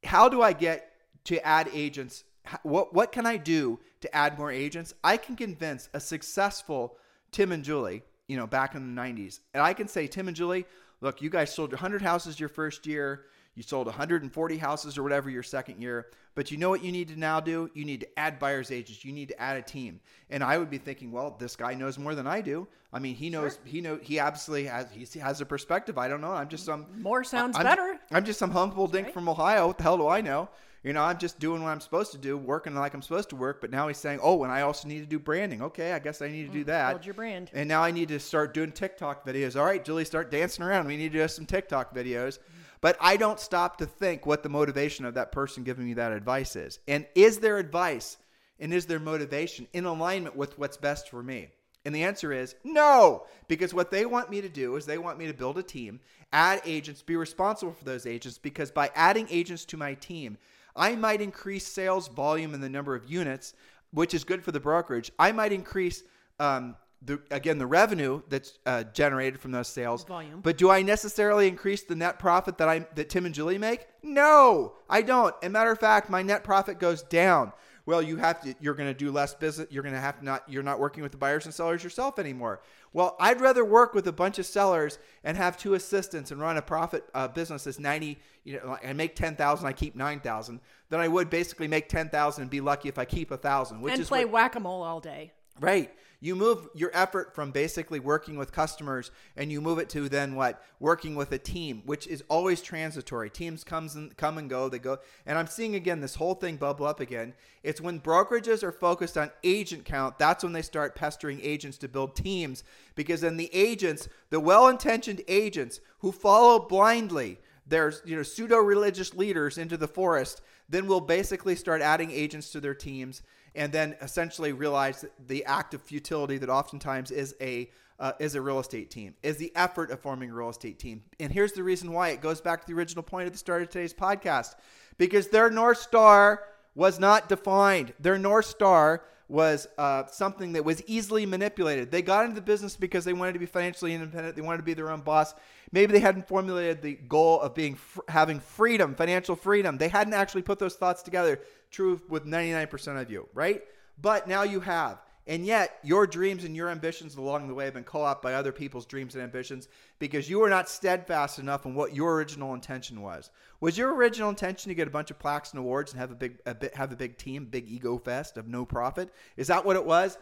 How do I get to add agents? What what can I do to add more agents? I can convince a successful Tim and Julie, you know, back in the 90s. And I can say, Tim and Julie, look, you guys sold 100 houses your first year. You sold 140 houses or whatever your second year. But you know what you need to now do? You need to add buyer's agents. You need to add a team. And I would be thinking, well, this guy knows more than I do. I mean, he knows, he know, he absolutely has, he has a perspective. I don't know. I'm just some More sounds I'm- better. I'm just some humble dink from Ohio. What the hell do I know? You know, I'm just doing what I'm supposed to do, working like I'm supposed to work. But now he's saying, oh, and I also need to do branding. Okay, I guess I need to do that. Mm, build your brand. And now I need to start doing TikTok videos. All right, Julie, start dancing around. We need to do some TikTok videos. But I don't stop to think what the motivation of that person giving me that advice is. And is their advice and is their motivation in alignment with what's best for me? And the answer is no, because what they want me to do is they want me to build a team, add agents, be responsible for those agents, because by adding agents to my team, I might increase sales volume and the number of units, which is good for the brokerage. I might increase, um, the, again, the revenue that's uh, generated from those sales. Volume. But do I necessarily increase the net profit that I that Tim and Julie make? No, I don't. And matter of fact, my net profit goes down. Well, you have to. You're going to do less business. You're going to have to not. You're not working with the buyers and sellers yourself anymore. Well, I'd rather work with a bunch of sellers and have two assistants and run a profit uh, business that's ninety. You know, I make ten thousand. I keep nine thousand. Than I would basically make ten thousand and be lucky if I keep a thousand. Which and is play what, whack a mole all day. Right. You move your effort from basically working with customers and you move it to then what? Working with a team, which is always transitory. Teams comes and come and go, they go. And I'm seeing again this whole thing bubble up again. It's when brokerages are focused on agent count, that's when they start pestering agents to build teams because then the agents, the well-intentioned agents who follow blindly there's you know pseudo religious leaders into the forest then we'll basically start adding agents to their teams and then essentially realize the act of futility that oftentimes is a uh, is a real estate team is the effort of forming a real estate team and here's the reason why it goes back to the original point at the start of today's podcast because their north star was not defined their north star was uh, something that was easily manipulated. They got into the business because they wanted to be financially independent. They wanted to be their own boss. Maybe they hadn't formulated the goal of being having freedom, financial freedom. They hadn't actually put those thoughts together. True with 99% of you, right? But now you have. And yet, your dreams and your ambitions along the way have been co opted by other people's dreams and ambitions because you were not steadfast enough in what your original intention was. Was your original intention to get a bunch of plaques and awards and have a big, a bit, have a big team, big ego fest of no profit? Is that what it was?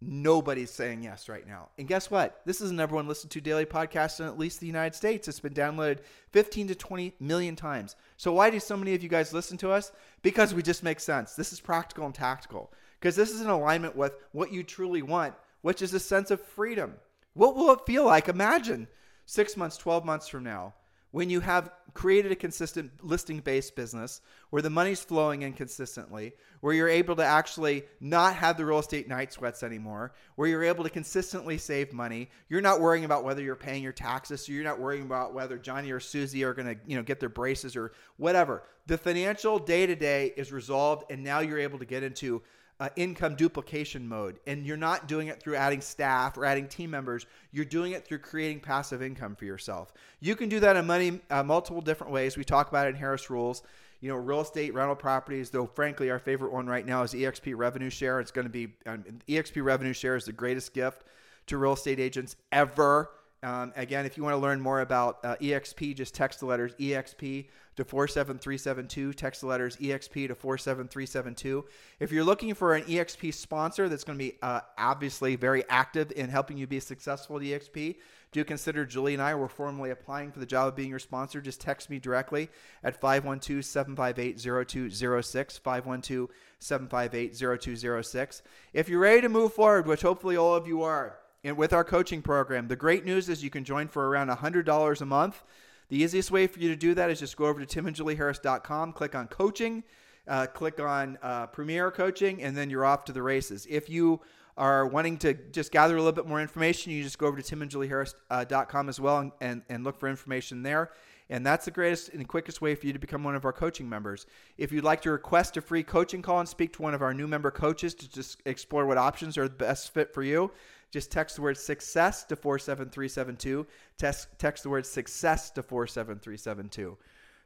Nobody's saying yes right now. And guess what? This is the number one listened to daily podcast in at least the United States. It's been downloaded 15 to 20 million times. So why do so many of you guys listen to us? Because we just make sense. This is practical and tactical because this is in alignment with what you truly want, which is a sense of freedom. What will it feel like? Imagine six months, 12 months from now, when you have created a consistent listing based business where the money's flowing in consistently, where you're able to actually not have the real estate night sweats anymore, where you're able to consistently save money. You're not worrying about whether you're paying your taxes, so you're not worrying about whether Johnny or Susie are going to, you know, get their braces or whatever. The financial day to day is resolved and now you're able to get into uh, income duplication mode. And you're not doing it through adding staff or adding team members. You're doing it through creating passive income for yourself. You can do that in money uh, multiple different ways. We talk about it in Harris Rules. You know, real estate, rental properties, though, frankly, our favorite one right now is EXP Revenue Share. It's going to be um, EXP Revenue Share is the greatest gift to real estate agents ever. Um, again, if you want to learn more about uh, EXP, just text the letters EXP to 47372. Text the letters EXP to 47372. If you're looking for an EXP sponsor that's going to be uh, obviously very active in helping you be successful at EXP, do consider Julie and I. We're formally applying for the job of being your sponsor. Just text me directly at 512 758 0206. 512 758 0206. If you're ready to move forward, which hopefully all of you are, and with our coaching program, the great news is you can join for around $100 a month. The easiest way for you to do that is just go over to timandjulieharris.com, click on coaching, uh, click on uh, Premier Coaching, and then you're off to the races. If you are wanting to just gather a little bit more information, you just go over to timandjulieharris.com as well and, and, and look for information there. And that's the greatest and quickest way for you to become one of our coaching members. If you'd like to request a free coaching call and speak to one of our new member coaches to just explore what options are the best fit for you, just text the word success to 47372. Text, text the word success to 47372.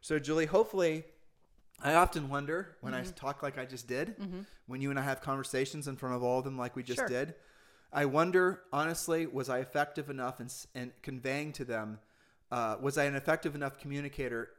So, Julie, hopefully, I often wonder when mm-hmm. I talk like I just did, mm-hmm. when you and I have conversations in front of all of them like we just sure. did. I wonder, honestly, was I effective enough in, in conveying to them? Uh, was I an effective enough communicator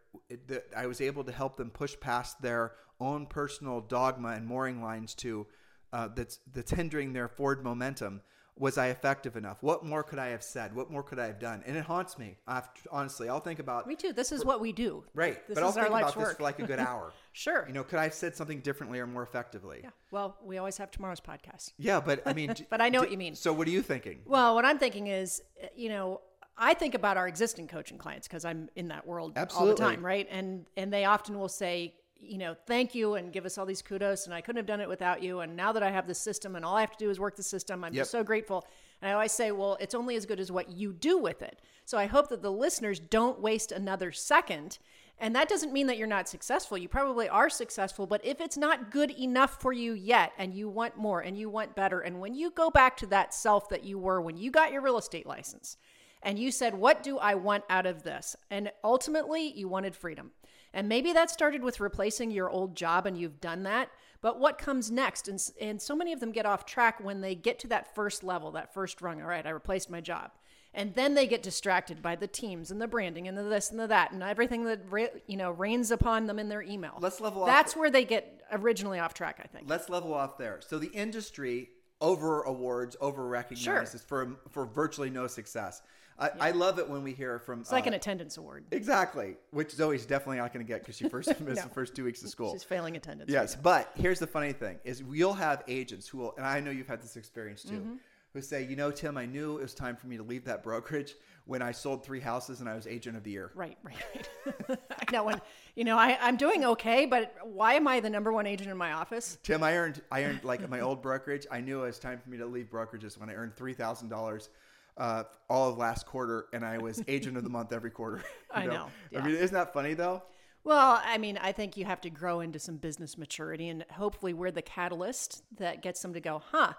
that I was able to help them push past their own personal dogma and mooring lines to uh, that's that's hindering their forward momentum? Was I effective enough? What more could I have said? What more could I have done? And it haunts me. After, honestly, I'll think about. Me too. This is what we do. Right, this but I'll think about work. this for like a good hour. sure. You know, could I have said something differently or more effectively? Yeah. Well, we always have tomorrow's podcast. Yeah, but I mean. but I know what you mean. So, what are you thinking? Well, what I'm thinking is, uh, you know, I think about our existing coaching clients because I'm in that world Absolutely. all the time, right? And and they often will say, you know, thank you and give us all these kudos. And I couldn't have done it without you. And now that I have the system and all I have to do is work the system, I'm yep. just so grateful. And I always say, well, it's only as good as what you do with it. So I hope that the listeners don't waste another second. And that doesn't mean that you're not successful. You probably are successful, but if it's not good enough for you yet and you want more and you want better, and when you go back to that self that you were when you got your real estate license and you said, What do I want out of this? And ultimately, you wanted freedom. And maybe that started with replacing your old job and you've done that. But what comes next? And, and so many of them get off track when they get to that first level, that first rung. All right, I replaced my job. And then they get distracted by the teams and the branding and the this and the that and everything that you know rains upon them in their email. Let's level That's off. where they get originally off track, I think. Let's level off there. So the industry over awards, over recognizes sure. for for virtually no success. I, yeah. I love it when we hear from. It's like uh, an attendance award. Exactly, which Zoe's definitely not going to get because she first missed no. the first two weeks of school. She's failing attendance. Yes, right but here's the funny thing: is we'll have agents who will, and I know you've had this experience too, mm-hmm. who say, you know, Tim, I knew it was time for me to leave that brokerage when I sold three houses and I was agent of the year. Right, right, right. I know when you know I, I'm doing okay, but why am I the number one agent in my office? Tim, I earned I earned like my old brokerage. I knew it was time for me to leave brokerages when I earned three thousand dollars uh, all of last quarter, and I was agent of the month every quarter. I know. Yeah. I mean, isn't that funny though? Well, I mean, I think you have to grow into some business maturity, and hopefully, we're the catalyst that gets them to go, huh.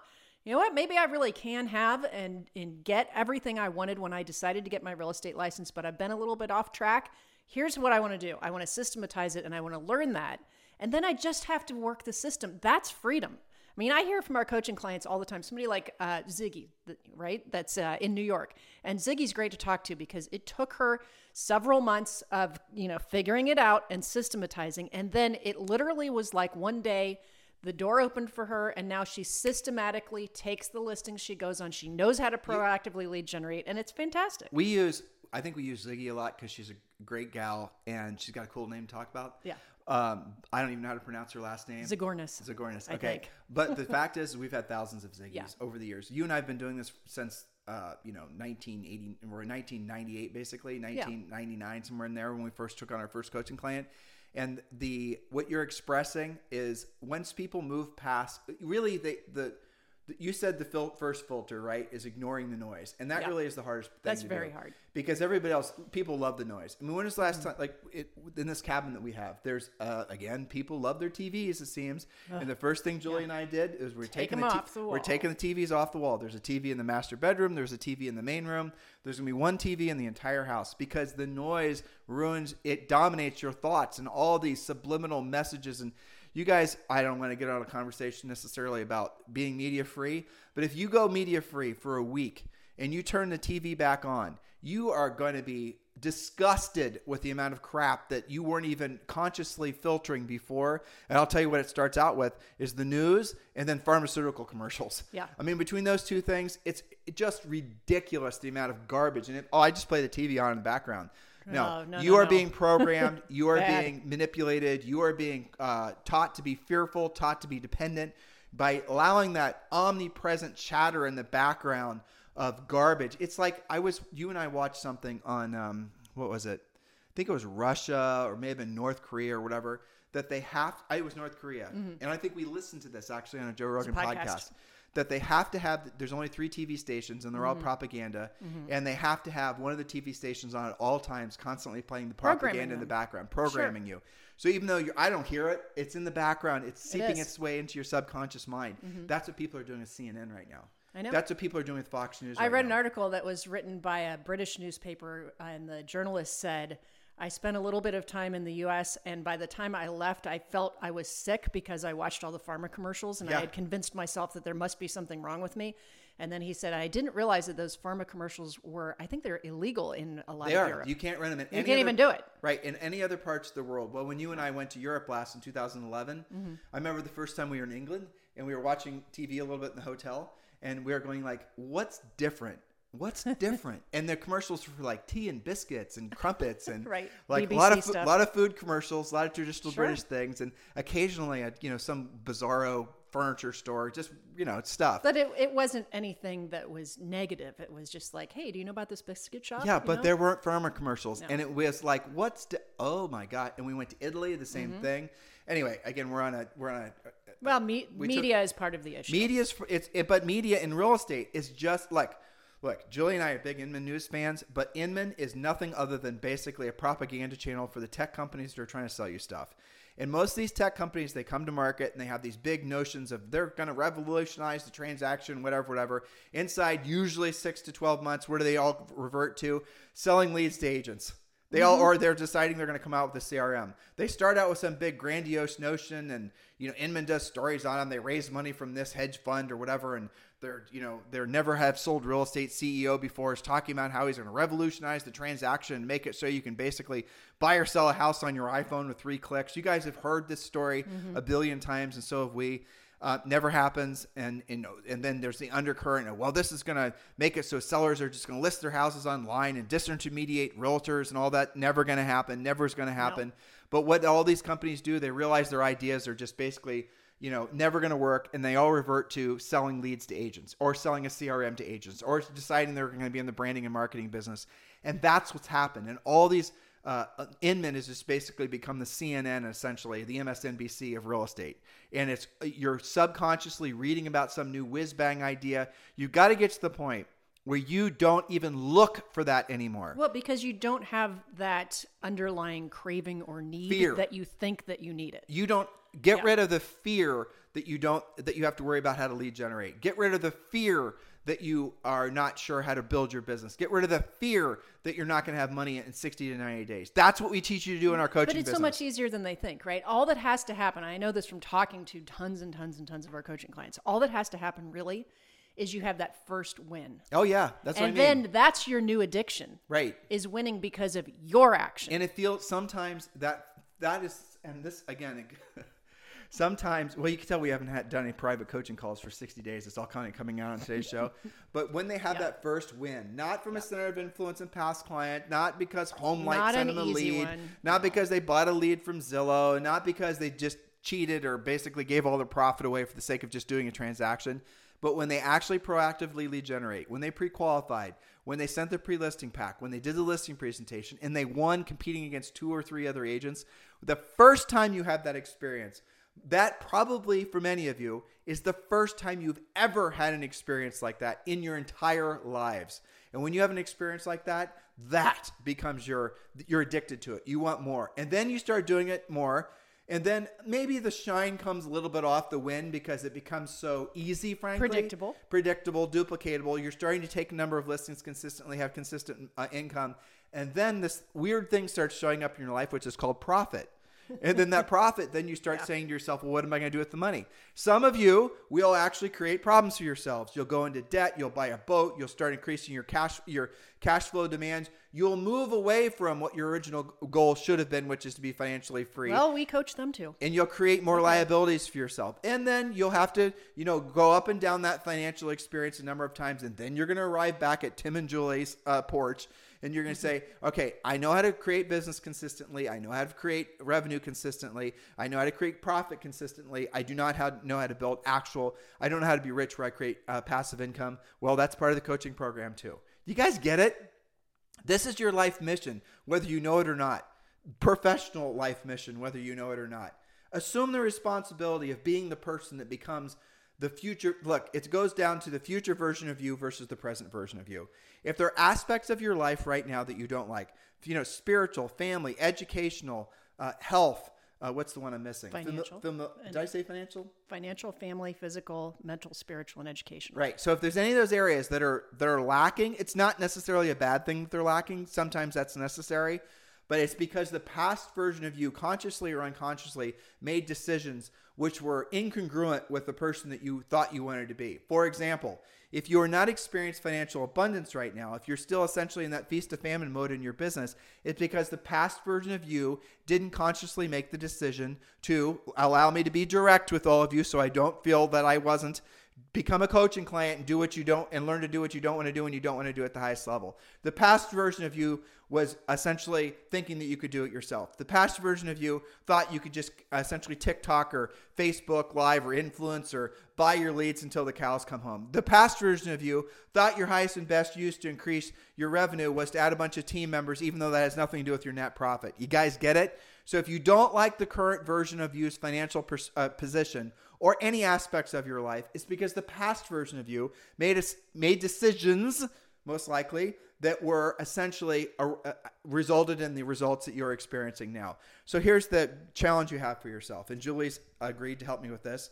You know what? Maybe I really can have and, and get everything I wanted when I decided to get my real estate license, but I've been a little bit off track. Here's what I want to do I want to systematize it and I want to learn that. And then I just have to work the system. That's freedom. I mean, I hear from our coaching clients all the time. Somebody like uh, Ziggy, right? That's uh, in New York, and Ziggy's great to talk to because it took her several months of you know figuring it out and systematizing, and then it literally was like one day the door opened for her and now she systematically takes the listings she goes on she knows how to proactively lead generate and it's fantastic We use, I think we use Ziggy a lot because she's a great gal and she's got a cool name to talk about. Yeah. Um, I don't even know how to pronounce her last name. Zagornis. Zagornis. Okay. but the fact is, we've had thousands of Ziggies Yeah. over the years. You and I have been doing this since, uh, you know, 1980, or 1998, basically, 1999, somewhere in there when we first took on our first coaching client. And the what you're expressing is once people move past, really, they the you said the fil- first filter right is ignoring the noise, and that Yeah. really is the hardest. thing That's to very do. hard. because everybody else, people love the noise. I mean, when was the last time, like it, in this cabin that we have? There's uh, again, people love their TVs. It seems, and the first thing Julie and I did is we're Take taking the, off the we're taking the TVs off the wall. There's a TV in the master bedroom. There's a TV in the main room. There's gonna be one TV in the entire house because the noise ruins. It dominates your thoughts and all these subliminal messages and you guys, I don't want to get on a conversation necessarily about being media free, but if you go media free for a week and you turn the TV back on, you are going to be disgusted with the amount of crap that you weren't even consciously filtering before. And I'll tell you what it starts out with is the news and then pharmaceutical commercials. Yeah. I mean, between those two things, it's just ridiculous the amount of garbage. And it, oh, I just play the TV on in the background. No, No, no, you no, are being programmed. You are being manipulated. You are being uh, taught to be fearful, taught to be dependent by allowing that omnipresent chatter in the background of garbage. It's like I was, you and I watched something on, um, what was it? I think it was Russia or maybe North Korea or whatever. That they have, I it was North Korea, and I think we listened to this actually on a Joe Rogan podcast. podcast that they have to have there's only three TV stations and they're all Mm-hmm. propaganda and they have to have one of the TV stations on at all times constantly playing the propaganda in the background programming you so even though you're, I don't hear it it's in the background it's seeping is. its way into your subconscious mind that's what people are doing with CNN right now I know. that's what people are doing with Fox News I right read now. an article that was written by a British newspaper, uh, and the journalist said, I spent a little bit of time in the US, and by the time I left, I felt I was sick because I watched all the pharma commercials and Yeah. I had convinced myself that there must be something wrong with me. And then he said, I didn't realize that those pharma commercials were, I think they're illegal in a lot They of are. Europe. You can't run them in. You can't other- even do it. Right in any other parts of the world. Well, when you and I went to Europe last in 2011, Mm-hmm. I remember the first time we were in England and we were watching TV a little bit in the hotel, and we were going like, "What's different? What's different?" and the commercials were for like tea and biscuits and crumpets and Right. like a lot of stuff. lot of food commercials, a lot of traditional Sure. British things, and occasionally a you know some bizarro furniture store, just you know stuff. but it, it wasn't anything that was negative. It was just like, hey, do you know about this biscuit shop? Yeah, You but know? there weren't pharma commercials, and it was like, what's? The, oh my god! And we went to Italy, the same Mm-hmm. thing. Anyway, again, we're on a we're on a Well, me- we took- media is part of the issue. Media is it's it, but media in real estate is just like look. Julie and I are big Inman News fans, but Inman is nothing other than basically a propaganda channel for the tech companies that are trying to sell you stuff. And most of these tech companies, they come to market and they have these big notions of they're going to revolutionize the transaction, whatever, whatever. Inside, usually six to 12 months, where do they all revert to? Selling leads to agents. They all, mm-hmm. or they're deciding they're going to come out with a CRM. They start out with some big grandiose notion, and you know, Inman does stories on them. They raise money from this hedge fund or whatever, and they're, you know, they're never have sold real estate CEO before is talking about how he's going to revolutionize the transaction and make it so you can basically buy or sell a house on your iPhone with three clicks. You guys have heard this story a billion times, and so have we. Uh, never happens, and and and then there's the undercurrent of well, this is going to make it so sellers are just going to list their houses online and disintermediate realtors and all that. Never going to happen. Never is going to happen. But what all these companies do, they realize their ideas are just basically you know never going to work, and they all revert to selling leads to agents or selling a CRM to agents or deciding they're going to be in the branding and marketing business, and that's what's happened. And all these uh, Inman has just basically become the CNN, essentially the MSNBC of real estate. And it's you're subconsciously reading about some new whiz bang idea. You've got to get to the point where you don't even look for that anymore. Well, because you don't have that underlying craving or need Fear. that you think that you need it. You don't get Yeah. rid of the fear that you don't that you have to worry about how to lead generate. Get rid of the fear that you are not sure how to build your business. Get rid of the fear that you're not going to have money in 60 to 90 days. That's what we teach you to do in our coaching But it's business. so much easier than they think, right? All that has to happen, I know this from talking to tons and tons and tons of our coaching clients, all that has to happen really is you have that first win. oh yeah, that's what and I mean. then that's your new addiction. right. Is winning because of your action. and it feels sometimes that that is and this again sometimes well you can tell we haven't had done any private coaching calls for 60 days it's all kind of coming out on today's show but when they have Yeah. that first win not from a center of influence and past client not because HomeLight sent them a lead one. not because they bought a lead from zillow not because they just cheated or basically gave all their profit away for the sake of just doing a transaction but when they actually proactively lead generate, when they pre-qualified, when they sent the pre-listing pack, when they did the listing presentation, and they won competing against two or three other agents, the first time you have that experience, that probably for many of you is the first time you've ever had an experience like that in your entire lives. And when you have an experience like that, that becomes your you're addicted to it. You want more. And then you start doing it more. And then maybe the shine comes a little bit off the wind because it becomes so easy, frankly. Predictable. Predictable, duplicatable. You're starting to take a number of listings consistently, have consistent uh, income. And then this weird thing starts showing up in your life, which is called profit. And then that profit, then you start saying to yourself, well, what am I going to do with the money? Some of you will actually create problems for yourselves. You'll go into debt. You'll buy a boat. You'll start increasing your cash, your cash flow demands. You'll move away from what your original goal should have been, which is to be financially free well, we coach them too. and you'll create more liabilities for yourself. And then you'll have to, you know, go up and down that financial experience a number of times. And then you're going to arrive back at Tim and Julie's uh, porch and you're going to say, okay, I know how to create business consistently. I know how to create revenue consistently. I know how to create profit consistently. I do not know how to build actual, I don't know how to be rich where I create uh, passive income. Well, that's part of the coaching program too. You guys get it? This is your life mission, whether you know it or not. Professional life mission, whether you know it or not. Assume the responsibility of being the person that becomes the future. Look, it goes down to the future version of you versus the present version of you. If there are aspects of your life right now that you don't like, you know, spiritual, family, educational, uh, health, uh, what's the one I'm missing? Financial. fami- did I say financial? Financial, family, physical, mental, spiritual, and educational. Right. So if there's any of those areas that are that are lacking, it's not necessarily a bad thing that they're lacking. Sometimes that's necessary, but it's because the past version of you, consciously or unconsciously, made decisions which were incongruent with the person that you thought you wanted to be. For example, if you are not experiencing financial abundance right now, if you're still essentially in that feast to famine mode in your business, it's because the past version of you didn't consciously make the decision to allow me to be direct with all of you so I don't feel that I wasn't become a coaching client and do what you don't and learn to do what you don't want to do and you don't want to do at the highest level. The past version of you was essentially thinking that you could do it yourself. The past version of you thought you could just essentially TikTok or Facebook live or influence or buy your leads until the cows come home. The past version of you thought your highest and best use to increase your revenue was to add a bunch of team members even though that has nothing to do with your net profit. You guys get it? So if you don't like the current version of you's financial pers- uh, position or any aspects of your life, it's because the past version of you made made decisions, most likely, that were essentially uh, uh, resulted in the results that you're experiencing now. So here's the challenge you have for yourself, and Julie's agreed to help me with this.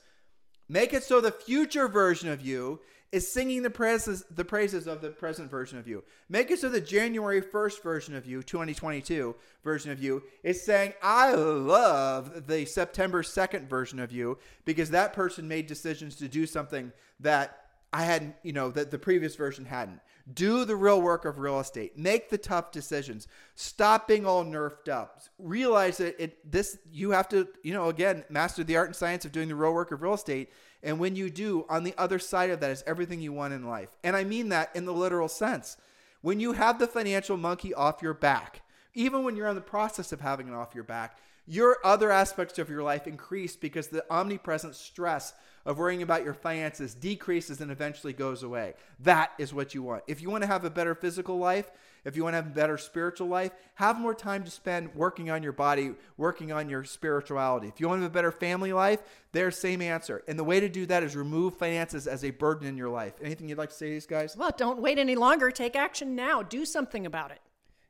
Make it so the future version of you is singing the praises the praises of the present version of you. Make it so the January 1st version of you, 2022 version of you is saying I love the September 2nd version of you because that person made decisions to do something that I hadn't, you know, that the previous version hadn't. Do the real work of real estate. Make the tough decisions. Stop being all nerfed up. Realize that it this you have to, you know, again, master the art and science of doing the real work of real estate. And when you do, on the other side of that is everything you want in life. And I mean that in the literal sense. When you have the financial monkey off your back, even when you're in the process of having it off your back, your other aspects of your life increase because the omnipresent stress of worrying about your finances decreases and eventually goes away. That is what you want. If you want to have a better physical life, if you want to have a better spiritual life, have more time to spend working on your body, working on your spirituality. If you want to have a better family life, there's same answer. And the way to do that is remove finances as a burden in your life. Anything you'd like to say to these guys? Well, don't wait any longer. Take action now. Do something about it.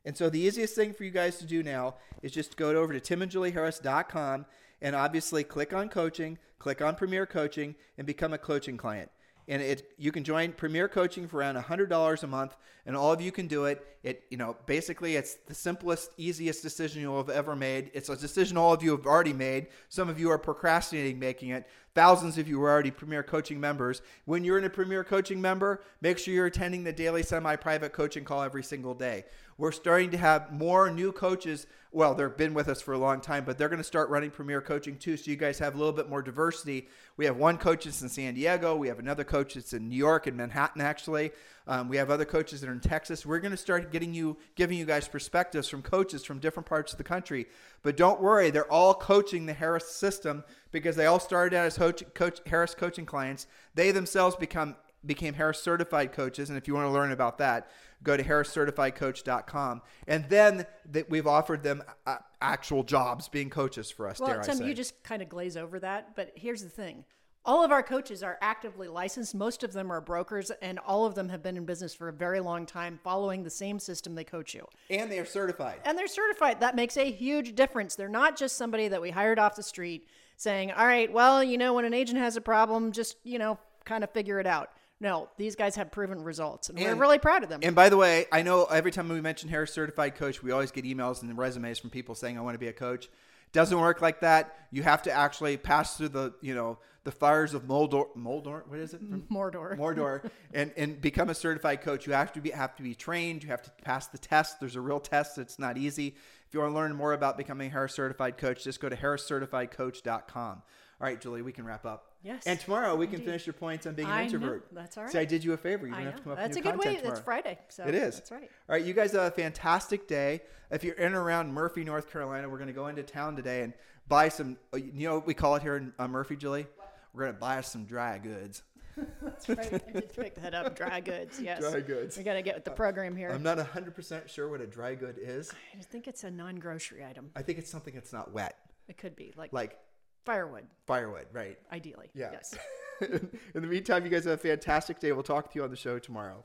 And so the easiest thing for you guys to do now is just go over to timandjulieharris.com and obviously click on coaching, click on Premier Coaching, and become a coaching client. And it you can join Premier Coaching for around $100 a month, and all of you can do it. It you know basically it's the simplest, easiest decision you'll have ever made. It's a decision all of you have already made. Some of you are procrastinating making it. Thousands of you are already Premier Coaching members. When you're in a Premier Coaching member, make sure you're attending the daily semi-private coaching call every single day. We're starting to have more new coaches. Well, they've been with us for a long time, but they're going to start running Premier Coaching too. So you guys have a little bit more diversity. We have one coach that's in San Diego. We have another coach that's in New York and Manhattan, actually. Um, we have other coaches that are in Texas. We're going to start getting you, giving you guys perspectives from coaches from different parts of the country. But don't worry, they're all coaching the Harris system because they all started out as coach, coach Harris coaching clients. They themselves become became Harris certified coaches. And if you want to learn about that, go to harriscertifiedcoach.com. And then that we've offered them uh, actual jobs being coaches for us, Well, Tim, you just kind of glaze over that. But here's the thing all of our coaches are actively licensed. Most of them are brokers, and all of them have been in business for a very long time, following the same system they coach you. and they are certified. And they're certified. That makes a huge difference. They're not just somebody that we hired off the street saying, all right, well, you know, when an agent has a problem, just, you know, kind of figure it out. No, these guys have proven results, and, we're really proud of them. And by the way, I know every time we mention Harris certified coach, we always get emails and resumes from people saying, I want to be a coach. Doesn't work like that. You have to actually pass through the, you know, the fires of Moldor, Moldor, what is it? Mordor. Mordor, and and become a certified coach. You have to be have to be trained. You have to pass the test. There's a real test. It's not easy. If you want to learn more about becoming a Harris certified coach, just go to harriscertifiedcoach.com. All right, Julie, we can wrap up. Yes, And tomorrow we can indeed. finish your points on being an I know. introvert. That's all right. See, I did you a favor. You don't have to come up That's a with new good way. content It's. Friday. So It is. That's right. All right, you guys have a fantastic day. If you're in and around Murphy, North Carolina, we're going to go into town today and buy some. uh, You know what we call it here in uh, Murphy, Julie? We're going to buy us some dry goods. That's right. I just picked that up. Dry goods. Yes. Dry goods. We got to get with the uh, program here. I'm not 100% sure what a dry good is. I think it's a non-grocery item. I think it's something that's not wet, It could be like, like firewood, firewood, right? ideally. Yeah. Yes. in the meantime, you guys have a fantastic day. We'll talk to you on the show tomorrow.